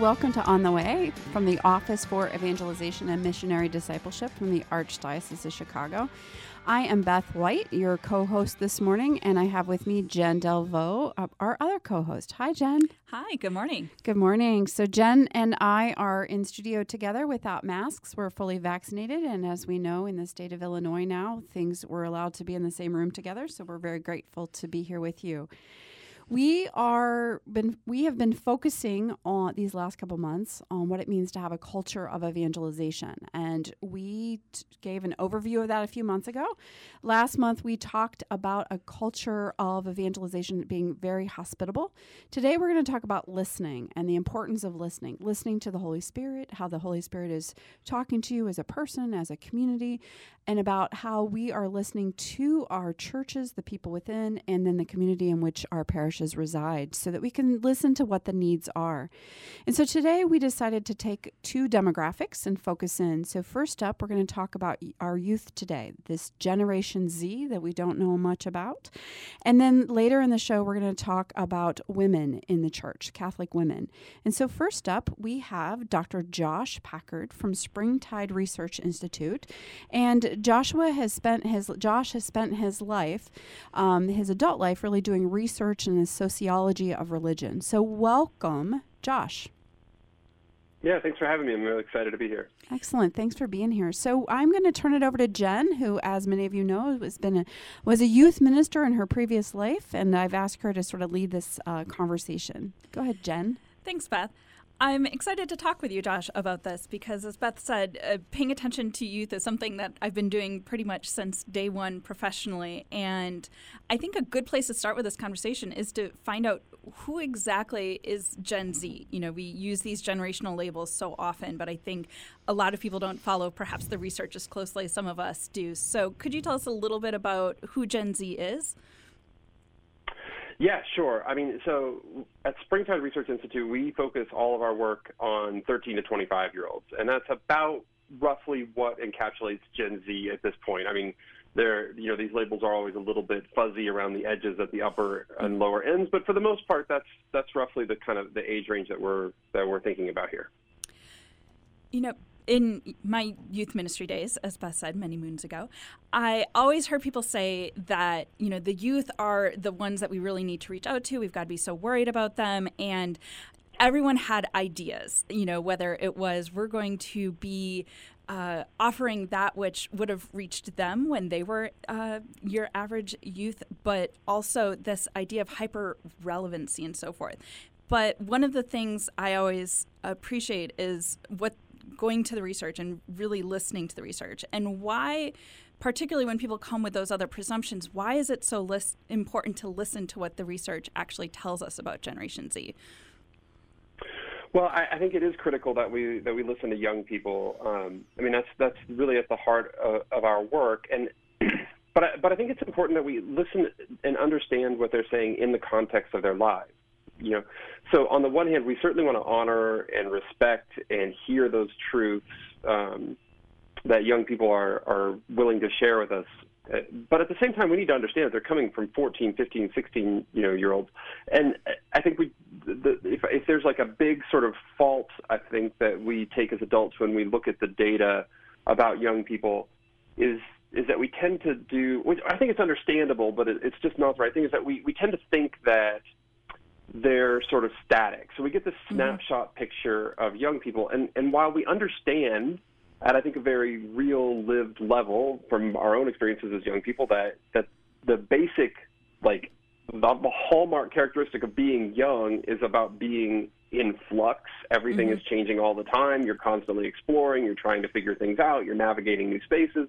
Welcome to On the Way from the Office for Evangelization and Missionary Discipleship from the Archdiocese of Chicago. I am Beth White, your co host this morning, and I have with me Jen Delvaux, uh, our other co host. Hi, Jen. Hi, good morning. Good morning. So, Jen and I are in studio together without masks. We're fully vaccinated, and as we know, in the state of Illinois now, things we're allowed to be in the same room together. So, we're very grateful to be here with you we are been we have been focusing on these last couple months on what it means to have a culture of evangelization. And we t- gave an overview of that a few months ago. Last month we talked about a culture of evangelization being very hospitable. Today we're going to talk about listening and the importance of listening listening to the holy spirit how the holy spirit is talking to you as a person as a community and about how we are listening to our churches the people within and then the community in which our parish parishes reside so that we can listen to what the needs are. And so today we decided to take two demographics and focus in. So, first up, we're going to talk about our youth today, this Generation Z that we don't know much about. And then later in the show, we're going to talk about women in the church, Catholic women. And so, first up, we have Dr. Josh Packard from Springtide Research Institute. And Joshua has spent his Josh has spent his life, um, his adult life, really doing research and sociology of religion. So, welcome, Josh. Yeah, thanks for having me. I'm really excited to be here. Excellent. Thanks for being here. So I'm going to turn it over to Jen, who, as many of you know, has been a, was a youth minister in her previous life, and I've asked her to sort of lead this uh, conversation. Go ahead, Jen. Thanks, Beth. I'm excited to talk with you, Josh, about this because, as Beth said, uh, paying attention to youth is something that I've been doing pretty much since day one professionally. And I think a good place to start with this conversation is to find out who exactly is Gen Z. You know, we use these generational labels so often, but I think a lot of people don't follow perhaps the research as closely as some of us do. So, could you tell us a little bit about who Gen Z is? Yeah, sure. I mean, so at Springtide Research Institute, we focus all of our work on 13 to 25 year olds, and that's about roughly what encapsulates Gen Z at this point. I mean, there, you know, these labels are always a little bit fuzzy around the edges at the upper and mm-hmm. lower ends, but for the most part, that's that's roughly the kind of the age range that we're that we're thinking about here. You know, in my youth ministry days, as Beth said many moons ago, I always heard people say that, you know, the youth are the ones that we really need to reach out to. We've got to be so worried about them. And everyone had ideas, you know, whether it was we're going to be uh, offering that which would have reached them when they were uh, your average youth, but also this idea of hyper relevancy and so forth. But one of the things I always appreciate is what going to the research and really listening to the research. And why particularly when people come with those other presumptions why is it so list- important to listen to what the research actually tells us about generation z? Well, I, I think it is critical that we that we listen to young people. Um, I mean, that's that's really at the heart of, of our work, and but I, but I think it's important that we listen and understand what they're saying in the context of their lives you know, so on the one hand, we certainly want to honor and respect and hear those truths um, that young people are, are willing to share with us. Uh, but at the same time, we need to understand that they're coming from 14, 15, 16, you know, year olds. And I think we, the, if, if there's like a big sort of fault, I think that we take as adults when we look at the data about young people is is that we tend to do, which I think it's understandable, but it, it's just not the right thing, is that we, we tend to think that they're sort of static. So we get this mm-hmm. snapshot picture of young people. And, and while we understand at I think a very real lived level from our own experiences as young people that that the basic like the, the hallmark characteristic of being young is about being in flux. Everything mm-hmm. is changing all the time. You're constantly exploring. You're trying to figure things out. You're navigating new spaces.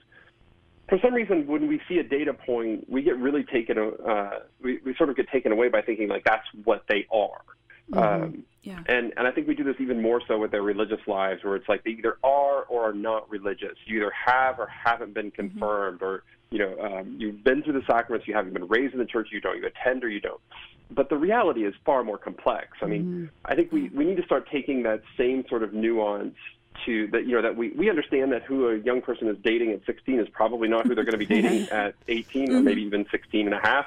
For some reason, when we see a data point, we get really taken. Uh, we, we sort of get taken away by thinking like that's what they are. Mm-hmm. Um, yeah. And and I think we do this even more so with their religious lives, where it's like they either are or are not religious. You either have or haven't been mm-hmm. confirmed, mm-hmm. or you know um, you've been through the sacraments, you haven't been raised in the church, you don't, you attend or you don't. But the reality is far more complex. I mean, mm-hmm. I think we we need to start taking that same sort of nuance to that you know that we we understand that who a young person is dating at 16 is probably not who they're going to be dating at 18 or mm-hmm. maybe even 16 and a half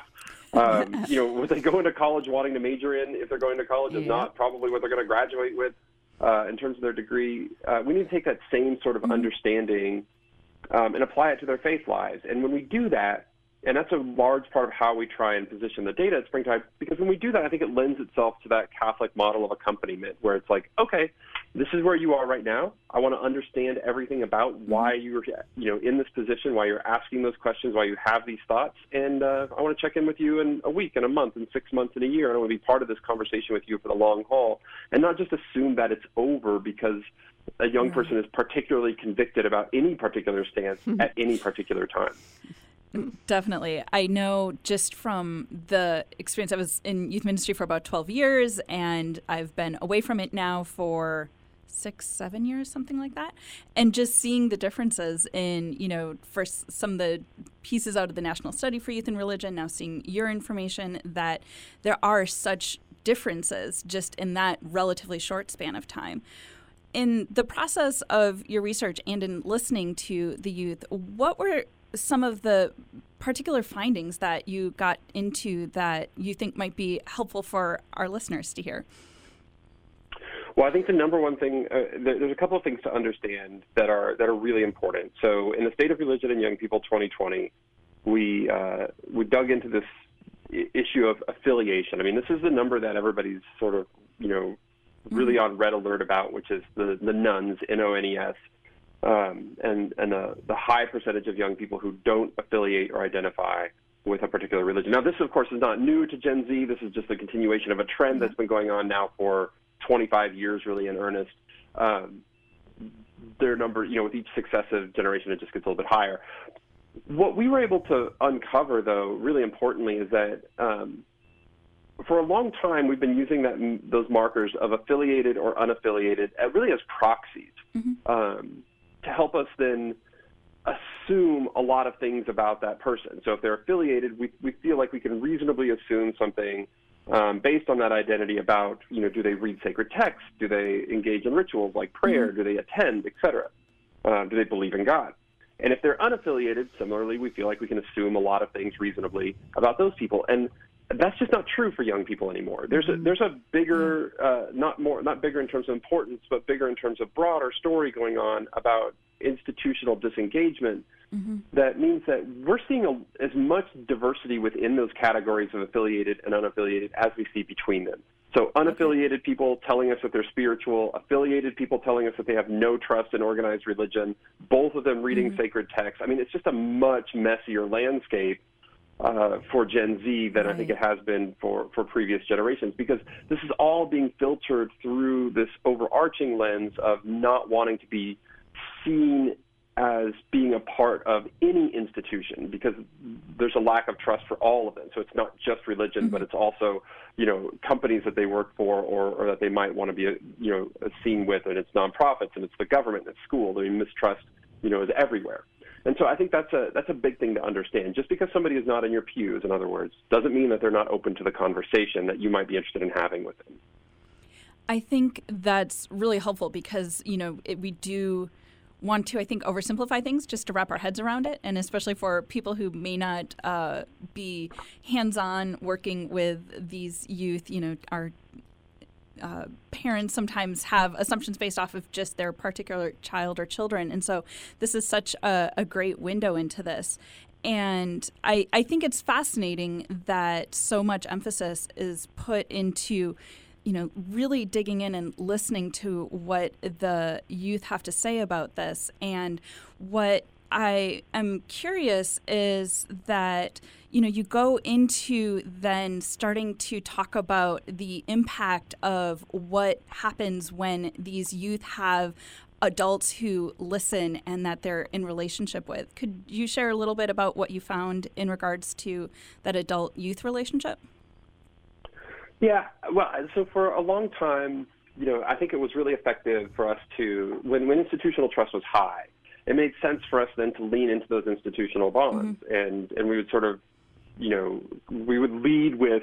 um, you know, what they go into college wanting to major in, if they're going to college, is not probably what they're going to graduate with uh, in terms of their degree. Uh, we need to take that same sort of mm-hmm. understanding um, and apply it to their faith lives. And when we do that, and that's a large part of how we try and position the data at Springtide, because when we do that, I think it lends itself to that Catholic model of accompaniment, where it's like, okay, this is where you are right now. I want to understand everything about why mm-hmm. you're, you know, in this position, why you're asking those questions, why you have these thoughts, and uh, I want to check in with you in a week, in a month, in six months, in a year, and I want to be part of this conversation with you for the long haul, and not just assume that it's over because a young person is particularly convicted about any particular stance at any particular time. Definitely. I know just from the experience, I was in youth ministry for about 12 years, and I've been away from it now for six, seven years, something like that. And just seeing the differences in, you know, first some of the pieces out of the National Study for Youth and Religion, now seeing your information, that there are such differences just in that relatively short span of time. In the process of your research and in listening to the youth, what were some of the particular findings that you got into that you think might be helpful for our listeners to hear? Well, I think the number one thing uh, there's a couple of things to understand that are that are really important. So, in the State of Religion and Young People 2020, we uh, we dug into this issue of affiliation. I mean, this is the number that everybody's sort of you know really mm-hmm. on red alert about, which is the the nones, N O N E S um, and and the, the high percentage of young people who don't affiliate or identify with a particular religion. Now, this of course is not new to Gen Z. This is just a continuation of a trend that's been going on now for 25 years, really in earnest. Um, their number, you know, with each successive generation, it just gets a little bit higher. What we were able to uncover, though, really importantly, is that um, for a long time we've been using that those markers of affiliated or unaffiliated uh, really as proxies. Mm-hmm. Um, to help us then assume a lot of things about that person. So if they're affiliated, we, we feel like we can reasonably assume something um, based on that identity about, you know, do they read sacred texts? Do they engage in rituals like prayer? Mm-hmm. Do they attend, etc.? Uh, do they believe in God? And if they're unaffiliated, similarly, we feel like we can assume a lot of things reasonably about those people. And that's just not true for young people anymore. There's a mm-hmm. there's a bigger, uh, not more, not bigger in terms of importance, but bigger in terms of broader story going on about institutional disengagement. Mm-hmm. That means that we're seeing a, as much diversity within those categories of affiliated and unaffiliated as we see between them. So unaffiliated people telling us that they're spiritual, affiliated people telling us that they have no trust in organized religion, both of them reading mm-hmm. sacred texts. I mean, it's just a much messier landscape uh, for Gen Z than right. I think it has been for, for previous generations because this is all being filtered through this overarching lens of not wanting to be seen as being a part of any institution because there's a lack of trust for all of them. So it's not just religion, mm-hmm. but it's also, you know, companies that they work for or, or that they might want to be, you know, seen with, and it's nonprofits and it's the government and it's schools. I mean, mistrust, you know, is everywhere. And so I think that's a that's a big thing to understand. Just because somebody is not in your pews, in other words, doesn't mean that they're not open to the conversation that you might be interested in having with them. I think that's really helpful because you know it, we do want to, I think, oversimplify things just to wrap our heads around it, and especially for people who may not uh, be hands-on working with these youth. You know, our uh, parents sometimes have assumptions based off of just their particular child or children. And so this is such a, a great window into this. And I, I think it's fascinating that so much emphasis is put into you know, really digging in and listening to what the youth have to say about this. And what I am curious is that you know you go into then starting to talk about the impact of what happens when these youth have adults who listen and that they're in relationship with. Could you share a little bit about what you found in regards to that adult youth relationship? Yeah, well, so for a long time, you know, I think it was really effective for us to when when institutional trust was high it made sense for us then to lean into those institutional bonds, mm-hmm. and and we would sort of, you know, we would lead with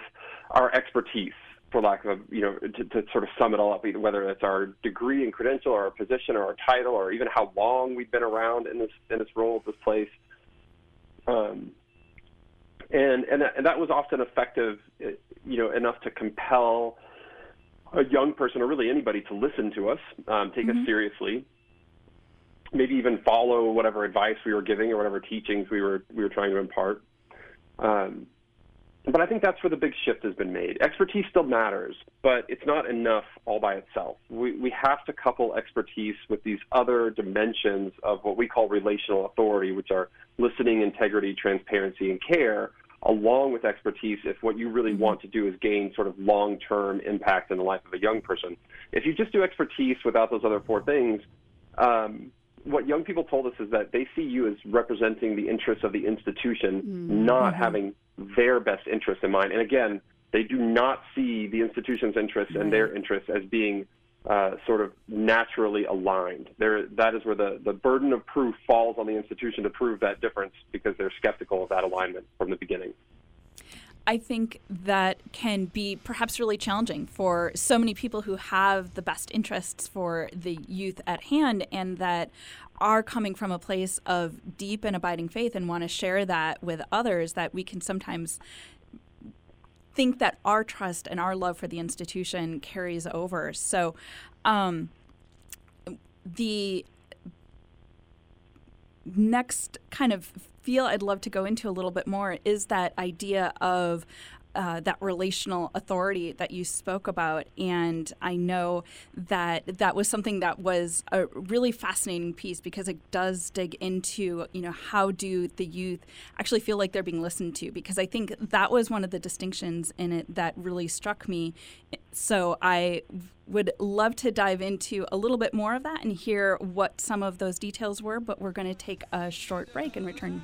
our expertise, for lack of you know, to, to sort of sum it all up, whether it's our degree and credential, or our position, or our title, or even how long we've been around in this in this role, this place. Um, and and that, and that was often effective, you know, enough to compel a young person or really anybody to listen to us, um, take mm-hmm. us seriously, maybe even follow whatever advice we were giving or whatever teachings we were we were trying to impart. Um, but I think that's where the big shift has been made. Expertise still matters, but it's not enough all by itself. We, we have to couple expertise with these other dimensions of what we call relational authority, which are listening, integrity, transparency, and care, along with expertise if what you really want to do is gain sort of long term impact in the life of a young person. If you just do expertise without those other four things, um, what young people told us is that they see you as representing the interests of the institution, mm-hmm. not having their best interests in mind. And again, they do not see the institution's interests and their interests as being uh, sort of naturally aligned. There, that is where the, the burden of proof falls on the institution to prove that difference because they're skeptical of that alignment from the beginning. I think that can be perhaps really challenging for so many people who have the best interests for the youth at hand and that are coming from a place of deep and abiding faith and want to share that with others that we can sometimes think that our trust and our love for the institution carries over. So, um, the next kind of feel I'd love to go into a little bit more is that idea of uh, that relational authority that you spoke about. And I know that that was something that was a really fascinating piece because it does dig into, you know, how do the youth actually feel like they're being listened to? Because I think that was one of the distinctions in it that really struck me. So I would love to dive into a little bit more of that and hear what some of those details were, but we're going to take a short break and return.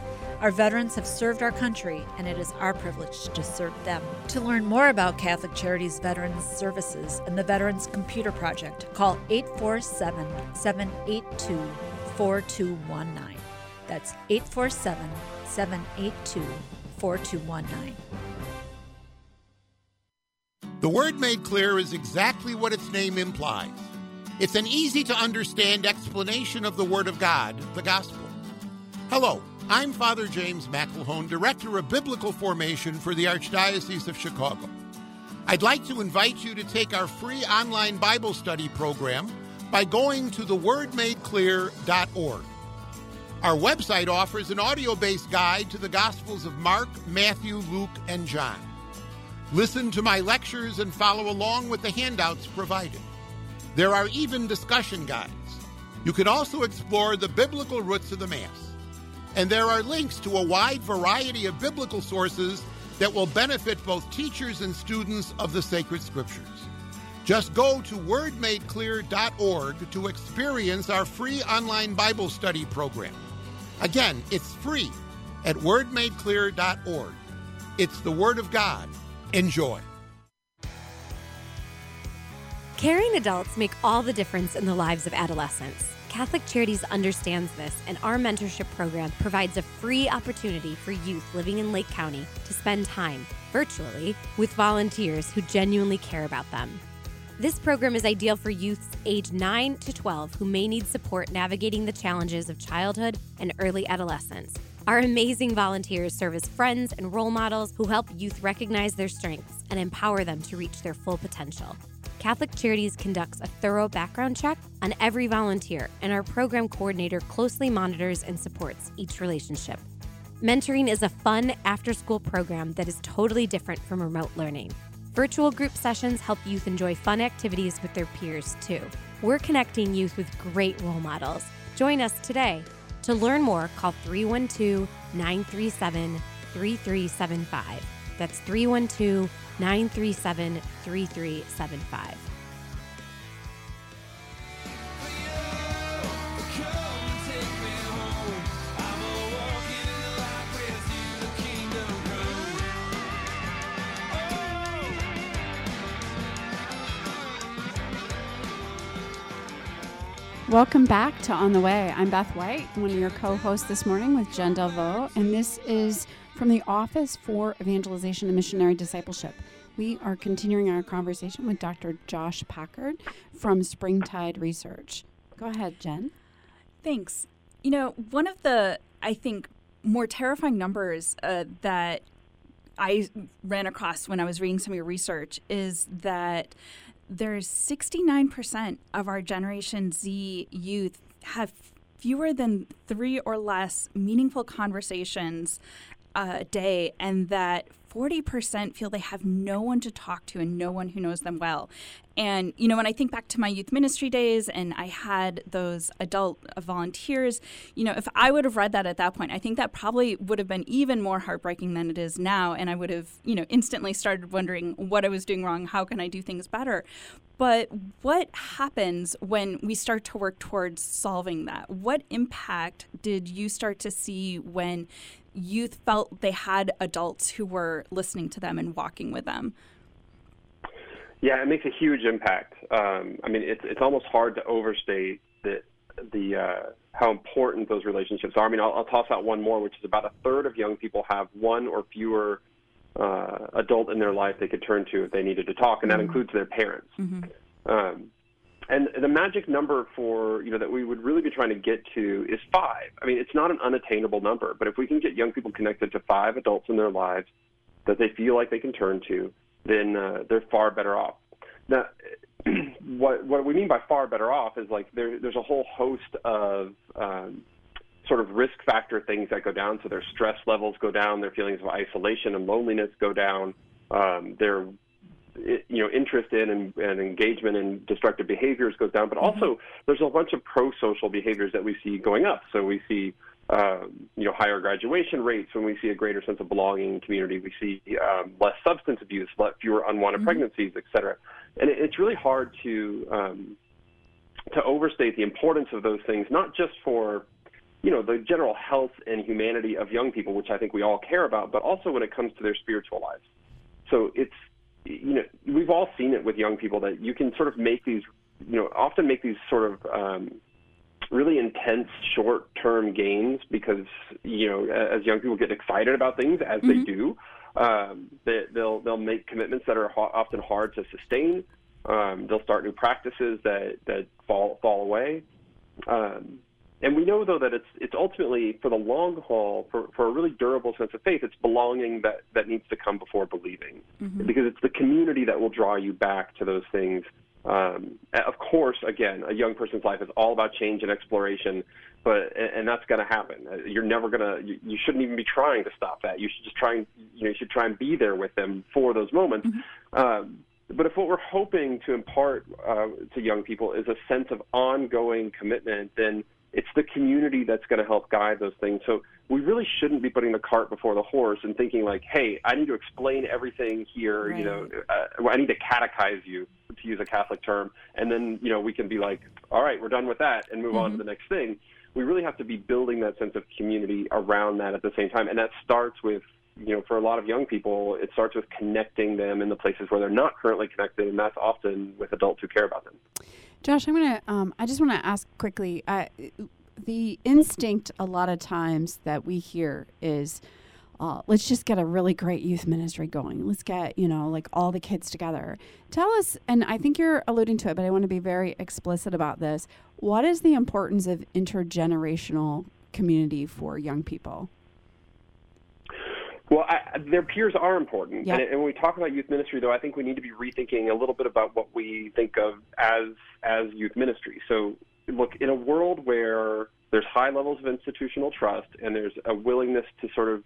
Our veterans have served our country, and it is our privilege to serve them. To learn more about Catholic Charities Veterans Services and the Veterans Computer Project, call 847 782 4219. That's 847 782 4219. The word made clear is exactly what its name implies. It's an easy to understand explanation of the Word of God, the Gospel. Hello. I'm Father James McElhone, Director of Biblical Formation for the Archdiocese of Chicago. I'd like to invite you to take our free online Bible study program by going to thewordmadeclear.org. Our website offers an audio based guide to the Gospels of Mark, Matthew, Luke, and John. Listen to my lectures and follow along with the handouts provided. There are even discussion guides. You can also explore the biblical roots of the Mass and there are links to a wide variety of biblical sources that will benefit both teachers and students of the sacred scriptures. Just go to wordmadeclear.org to experience our free online Bible study program. Again, it's free at wordmadeclear.org. It's the Word of God. Enjoy. Caring adults make all the difference in the lives of adolescents. Catholic Charities understands this, and our mentorship program provides a free opportunity for youth living in Lake County to spend time, virtually, with volunteers who genuinely care about them. This program is ideal for youths age 9 to 12 who may need support navigating the challenges of childhood and early adolescence. Our amazing volunteers serve as friends and role models who help youth recognize their strengths and empower them to reach their full potential. Catholic Charities conducts a thorough background check on every volunteer, and our program coordinator closely monitors and supports each relationship. Mentoring is a fun after school program that is totally different from remote learning. Virtual group sessions help youth enjoy fun activities with their peers, too. We're connecting youth with great role models. Join us today. To learn more, call 312 937 3375. That's 312 937 3375. Welcome back to On the Way. I'm Beth White, one of your co hosts this morning with Jen Delvaux, and this is from the Office for Evangelization and Missionary Discipleship. We are continuing our conversation with Dr. Josh Packard from Springtide Research. Go ahead, Jen. Thanks. You know, one of the, I think, more terrifying numbers uh, that I ran across when I was reading some of your research is that there's 69% of our Generation Z youth have fewer than three or less meaningful conversations a day, and that 40% feel they have no one to talk to and no one who knows them well. And, you know, when I think back to my youth ministry days and I had those adult volunteers, you know, if I would have read that at that point, I think that probably would have been even more heartbreaking than it is now. And I would have, you know, instantly started wondering what I was doing wrong. How can I do things better? But what happens when we start to work towards solving that? What impact did you start to see when youth felt they had adults who were listening to them and walking with them? Yeah, it makes a huge impact. Um, I mean, it's it's almost hard to overstate the the uh, how important those relationships are. I mean, I'll, I'll, toss out one more, which is about a third of young people have one or fewer uh, adult in their life they could turn to if they needed to talk, and that mm-hmm. includes their parents. Mm-hmm. Um, and the magic number for, you know, that we would really be trying to get to is five. I mean, it's not an unattainable number, but if we can get young people connected to five adults in their lives that they feel like they can turn to, then uh, they're far better off. Now, what what we mean by far better off is like there, there's a whole host of um, sort of risk factor things that go down. So their stress levels go down, their feelings of isolation and loneliness go down, um, their you know interest in and, and, engagement in destructive behaviors goes down, but mm-hmm. also there's a bunch of pro-social behaviors that we see going up. So we see um, you know higher graduation rates when we see a greater sense of belonging in community. We see um, less substance abuse, less, fewer unwanted mm-hmm. pregnancies, et cetera. And it, it's really hard to um, to overstate the importance of those things, not just for you know the general health and humanity of young people, which I think we all care about, but also when it comes to their spiritual lives. So it's you know, we've all seen it with young people that you can sort of make these, you know, often make these sort of um, really intense short-term gains because you know, as young people get excited about things as mm-hmm. they do, um, they, they'll they'll make commitments that are ho- often hard to sustain. Um, they'll start new practices that that fall fall away. Um, and we know, though, that it's it's ultimately for the long haul, for, for a really durable sense of faith, it's belonging that, that needs to come before believing, mm-hmm. because it's the community that will draw you back to those things. Um, of course, again, a young person's life is all about change and exploration, but and that's going to happen. Uh, you're never going to. You, you shouldn't even be trying to stop that. You should just try and you know you should try and be there with them for those moments. Mm-hmm. Um, but if what we're hoping to impart uh, to young people is a sense of ongoing commitment, then it's the community that's going to help guide those things. So we really shouldn't be putting the cart before the horse and thinking like, hey, I need to explain everything here. Right. You know, uh, I need to catechize you to use a Catholic term, and then you know we can be like, all right, we're done with that and move mm-hmm. on to mm-hmm. the next thing. We really have to be building that sense of community around that at the same time, and that starts with you know, for a lot of young people, it starts with connecting them in the places where they're not currently connected, and that's often with adults who care about them. Josh, I'm gonna. Um, I just want to ask quickly. The instinct a lot of times that we hear is, uh, let's just get a really great youth ministry going. Let's get you know like all the kids together. Tell us, and I think you're alluding to it, but I want to be very explicit about this. What is the importance of intergenerational community for young people? Well, I, their peers are important, yep. and, and, when we talk about youth ministry, though, I think we need to be rethinking a little bit about what we think of as as youth ministry. So, look, in a world where there's high levels of institutional trust and there's a willingness to sort of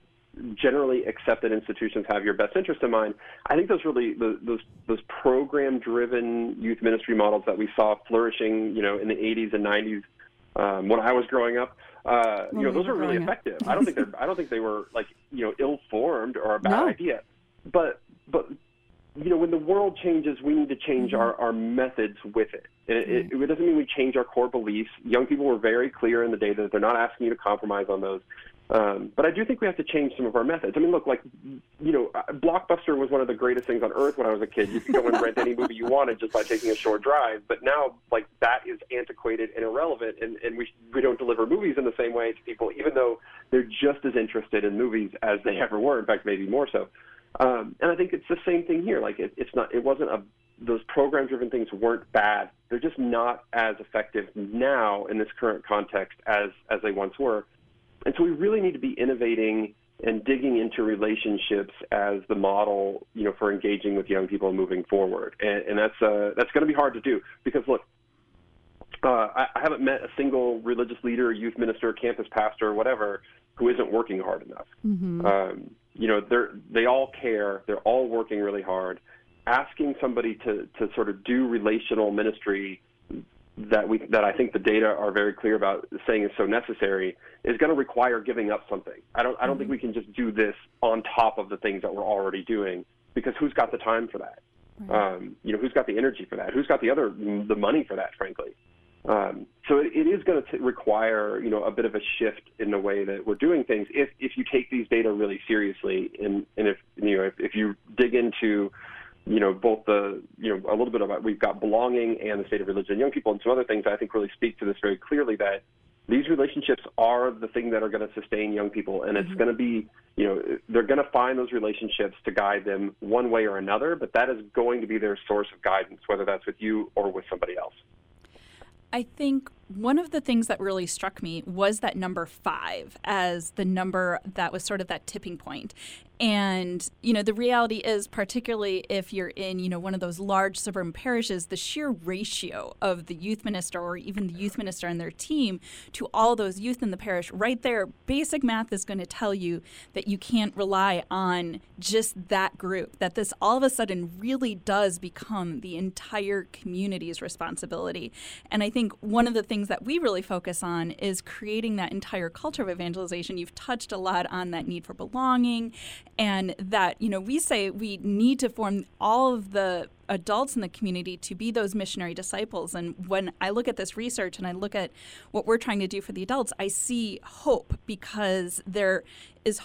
generally accept that institutions have your best interest in mind. I think those really those those program driven youth ministry models that we saw flourishing, you know, in the 80s and 90s um, when I was growing up uh, you know, those are really effective. I don't think they're. I don't think they were like you know ill-formed or a bad no. idea. But but you know, when the world changes, we need to change mm-hmm. our, our methods with it. It, mm-hmm. it, it doesn't mean we change our core beliefs. Young people were very clear in the data that they're not asking you to compromise on those. Um, but I do think we have to change some of our methods. I mean, look, like, you know, uh, Blockbuster was one of the greatest things on earth when I was a kid. You could go and rent any movie you wanted just by taking a short drive. But now, like, that is antiquated and irrelevant, and, and we, we don't deliver movies in the same way to people, even though they're just as interested in movies as they ever were. In fact, maybe more so. Um, and I think it's the same thing here. Like, it, it's not, it wasn't a, those program driven things weren't bad. They're just not as effective now in this current context as, as they once were and so we really need to be innovating and digging into relationships as the model, you know, for engaging with young people moving forward. And, and that's uh, that's going to be hard to do because look, uh, I, I haven't met a single religious leader, youth minister, campus pastor, whatever, who isn't working hard enough. Mm-hmm. Um, you know, they're they all care. They're all working really hard. Asking somebody to to sort of do relational ministry that we that I think the data are very clear about saying is so necessary is going to require giving up something. I don't I don't mm-hmm. think we can just do this on top of the things that we're already doing because who's got the time for that? Right. Um, you know, who's got the energy for that? Who's got the other the money for that? Frankly, um, so it, it is going to require you know a bit of a shift in the way that we're doing things if if you take these data really seriously and and if you know if, if you dig into you know, both the, you know, a little bit about we've got belonging and the state of religion in young people and some other things I think really speak to this very clearly that these relationships are the thing that are going to sustain young people and it's mm-hmm. going to be you know they're going to find those relationships to guide them one way or another but that is going to be their source of guidance whether that's with you or with somebody else i think one of the things that really struck me was that number five as the number that was sort of that tipping point. And, you know, the reality is, particularly if you're in, you know, one of those large suburban parishes, the sheer ratio of the youth minister or even the youth minister and their team to all those youth in the parish, right there, basic math is going to tell you that you can't rely on just that group, that this all of a sudden really does become the entire community's responsibility. And I think one of the things that we really focus on is creating that entire culture of evangelization. You've touched a lot on that need for belonging, and that, you know, we say we need to form all of the adults in the community to be those missionary disciples. And when I look at this research and I look at what we're trying to do for the adults, I see hope because there is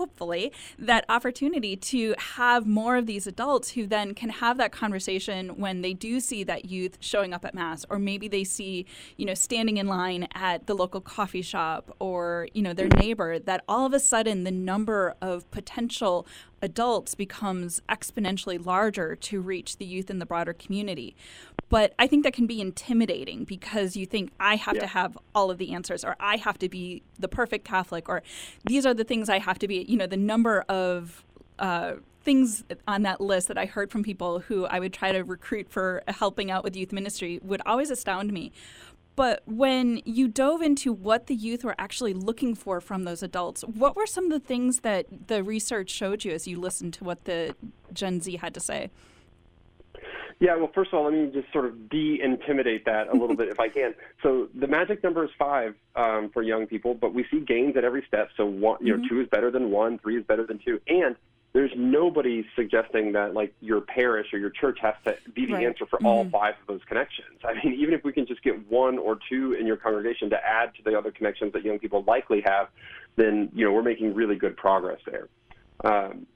hopefully, that opportunity to have more of these adults who then can have that conversation when they do see that youth showing up at mass, or maybe they see, you know, standing in line at the local coffee shop or, you know, their neighbor, that all of a sudden the number of potential adults becomes exponentially larger to reach the youth in the broader community. But I think that can be intimidating because you think I have yeah. to have all of the answers or I have to be the perfect Catholic or these are the things I have to be. You know, the number of uh, things on that list that I heard from people who I would try to recruit for helping out with youth ministry would always astound me. But when you dove into what the youth were actually looking for from those adults, what were some of the things that the research showed you as you listened to what the Gen Z had to say? Yeah, well, first of all, let me just sort of de-intimidate that a little bit if I can. So the magic number is five um, for young people, but we see gains at every step. So one, you know, mm-hmm. two is better than one, three is better than two, and there's nobody suggesting that like your parish or your church has to be the right. answer for mm-hmm. all five of those connections. I mean, even if we can just get one or two in your congregation to add to the other connections that young people likely have, then you know we're making really good progress there. Um,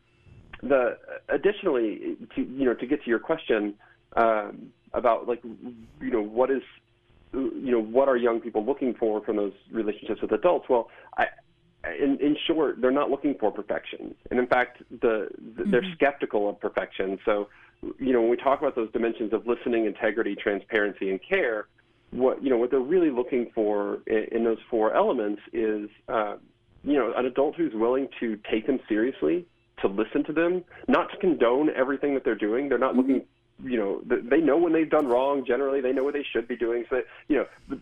the additionally, to, you know, to get to your question um, about like you know what is you know what are young people looking for from those relationships with adults? Well, I, in, in short, they're not looking for perfection, and in fact, the, the mm-hmm. they're skeptical of perfection. So, you know, when we talk about those dimensions of listening, integrity, transparency, and care, what you know what they're really looking for in, in those four elements is, uh, you know, an adult who's willing to take them seriously, to listen to them, not to condone everything that they're doing. They're not mm-hmm. looking you know they know when they've done wrong generally they know what they should be doing so that, you know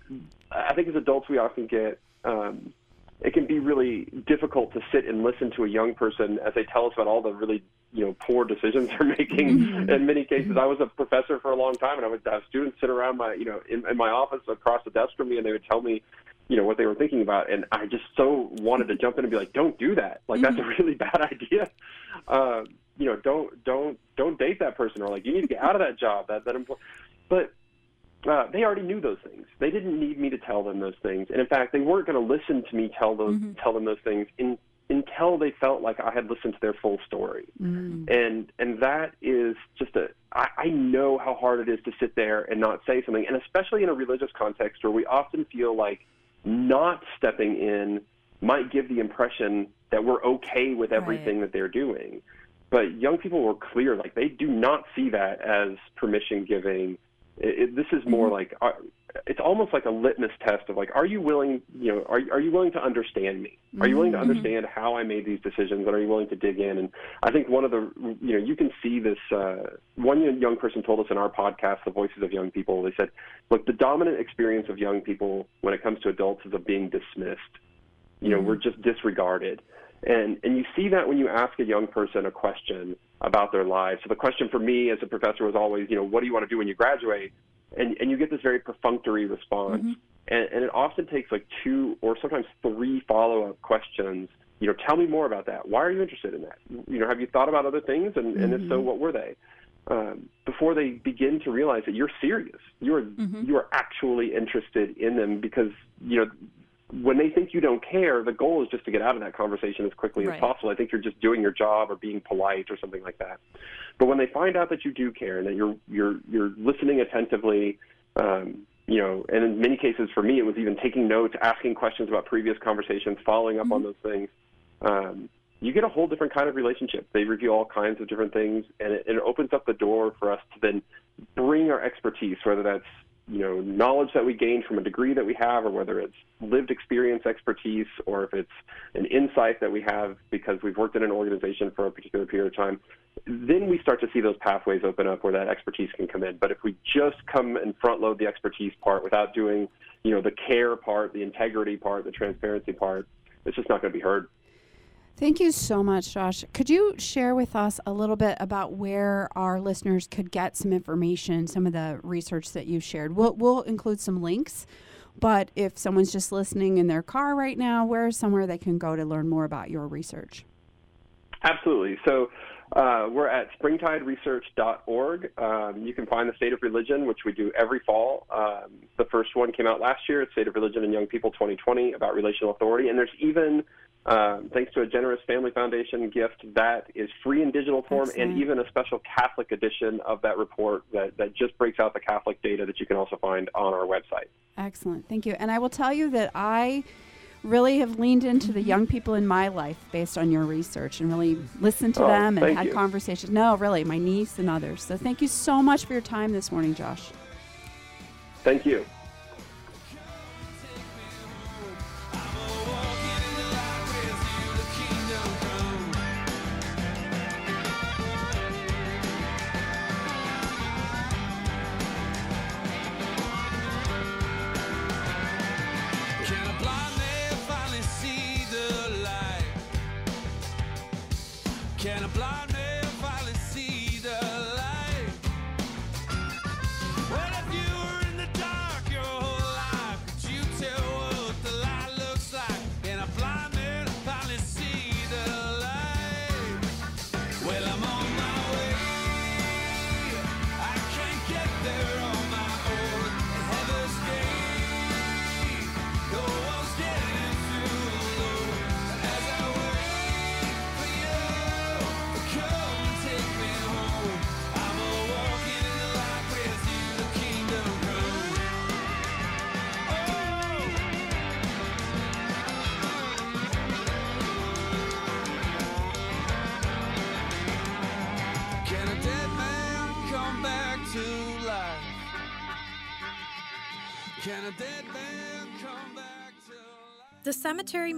i think as adults we often get um it can be really difficult to sit and listen to a young person as they tell us about all the really you know poor decisions they're making mm-hmm. in many cases i was a professor for a long time and i would have students sit around my you know in, in my office across the desk from me and they would tell me you know what they were thinking about and i just so wanted to jump in and be like don't do that like that's a mm-hmm. really bad idea uh, you know don't don't don't date that person or like you need to get out of that job that that empl-. but uh, they already knew those things. They didn't need me to tell them those things, and in fact, they weren't going to listen to me tell those mm-hmm. tell them those things in, until they felt like I had listened to their full story. Mm. And and that is just a. I, I know how hard it is to sit there and not say something, and especially in a religious context where we often feel like not stepping in might give the impression that we're okay with everything right. that they're doing. But young people were clear, like they do not see that as permission giving it, this is more mm-hmm. like it's almost like a litmus test of like, are you willing, you know, are are you willing to understand me? Are you willing to mm-hmm. understand how I made these decisions, and are you willing to dig in? And I think one of the, you know, you can see this. Uh, one young person told us in our podcast, The Voices of Young People, they said, look, the dominant experience of young people when it comes to adults is of being dismissed. You know, mm-hmm. we're just disregarded. And, and you see that when you ask a young person a question about their lives. So the question for me as a professor was always, you know, what do you want to do when you graduate? And, and you get this very perfunctory response. Mm-hmm. And, and it often takes like two or sometimes three follow up questions. You know, tell me more about that. Why are you interested in that? You know, have you thought about other things? And, mm-hmm. and if so, mm-hmm. what were they? Um, before they begin to realize that you're serious, you are mm-hmm. you are actually interested in them because you know when they think you don't care, the goal is just to get out of that conversation as quickly right. as possible. I think you're just doing your job or being polite or something like that. But when they find out that you do care and that you're you're you're listening attentively, um, you know, and in many cases for me it was even taking notes, asking questions about previous conversations, following up mm-hmm. on those things. Um, you get a whole different kind of relationship. They review all kinds of different things, and it, it opens up the door for us to then bring our expertise, whether that's you know knowledge that we gain from a degree that we have, or whether it's lived experience expertise, or if it's an insight that we have because we've worked in an organization for a particular period of time, then we start to see those pathways open up where that expertise can come in. But if we just come and front load the expertise part without doing, you know, the care part, the integrity part, the transparency part, it's just not going to be heard. Thank you so much, Josh. Could you share with us a little bit about where our listeners could get some information, some of the research that you shared? We'll, we'll include some links, but if someone's just listening in their car right now, where is somewhere they can go to learn more about your research? Absolutely. So uh, we're at springtideresearch.org. Um, you can find the State of Religion, which we do every fall. Um, the first one came out last year. State of Religion and Young People 2020 about relational authority. And there's even um, thanks to a generous Family Foundation gift that is free in digital form Excellent. and even a special Catholic edition of that report that, that just breaks out the Catholic data that you can also find on our website. Excellent. Thank you. And I will tell you that I really have leaned into the young people in my life based on your research and really listened to oh, them and had you. conversations. No, really, my niece and others. So thank you so much for your time this morning, Josh. Thank you. Can a blind man The cemetery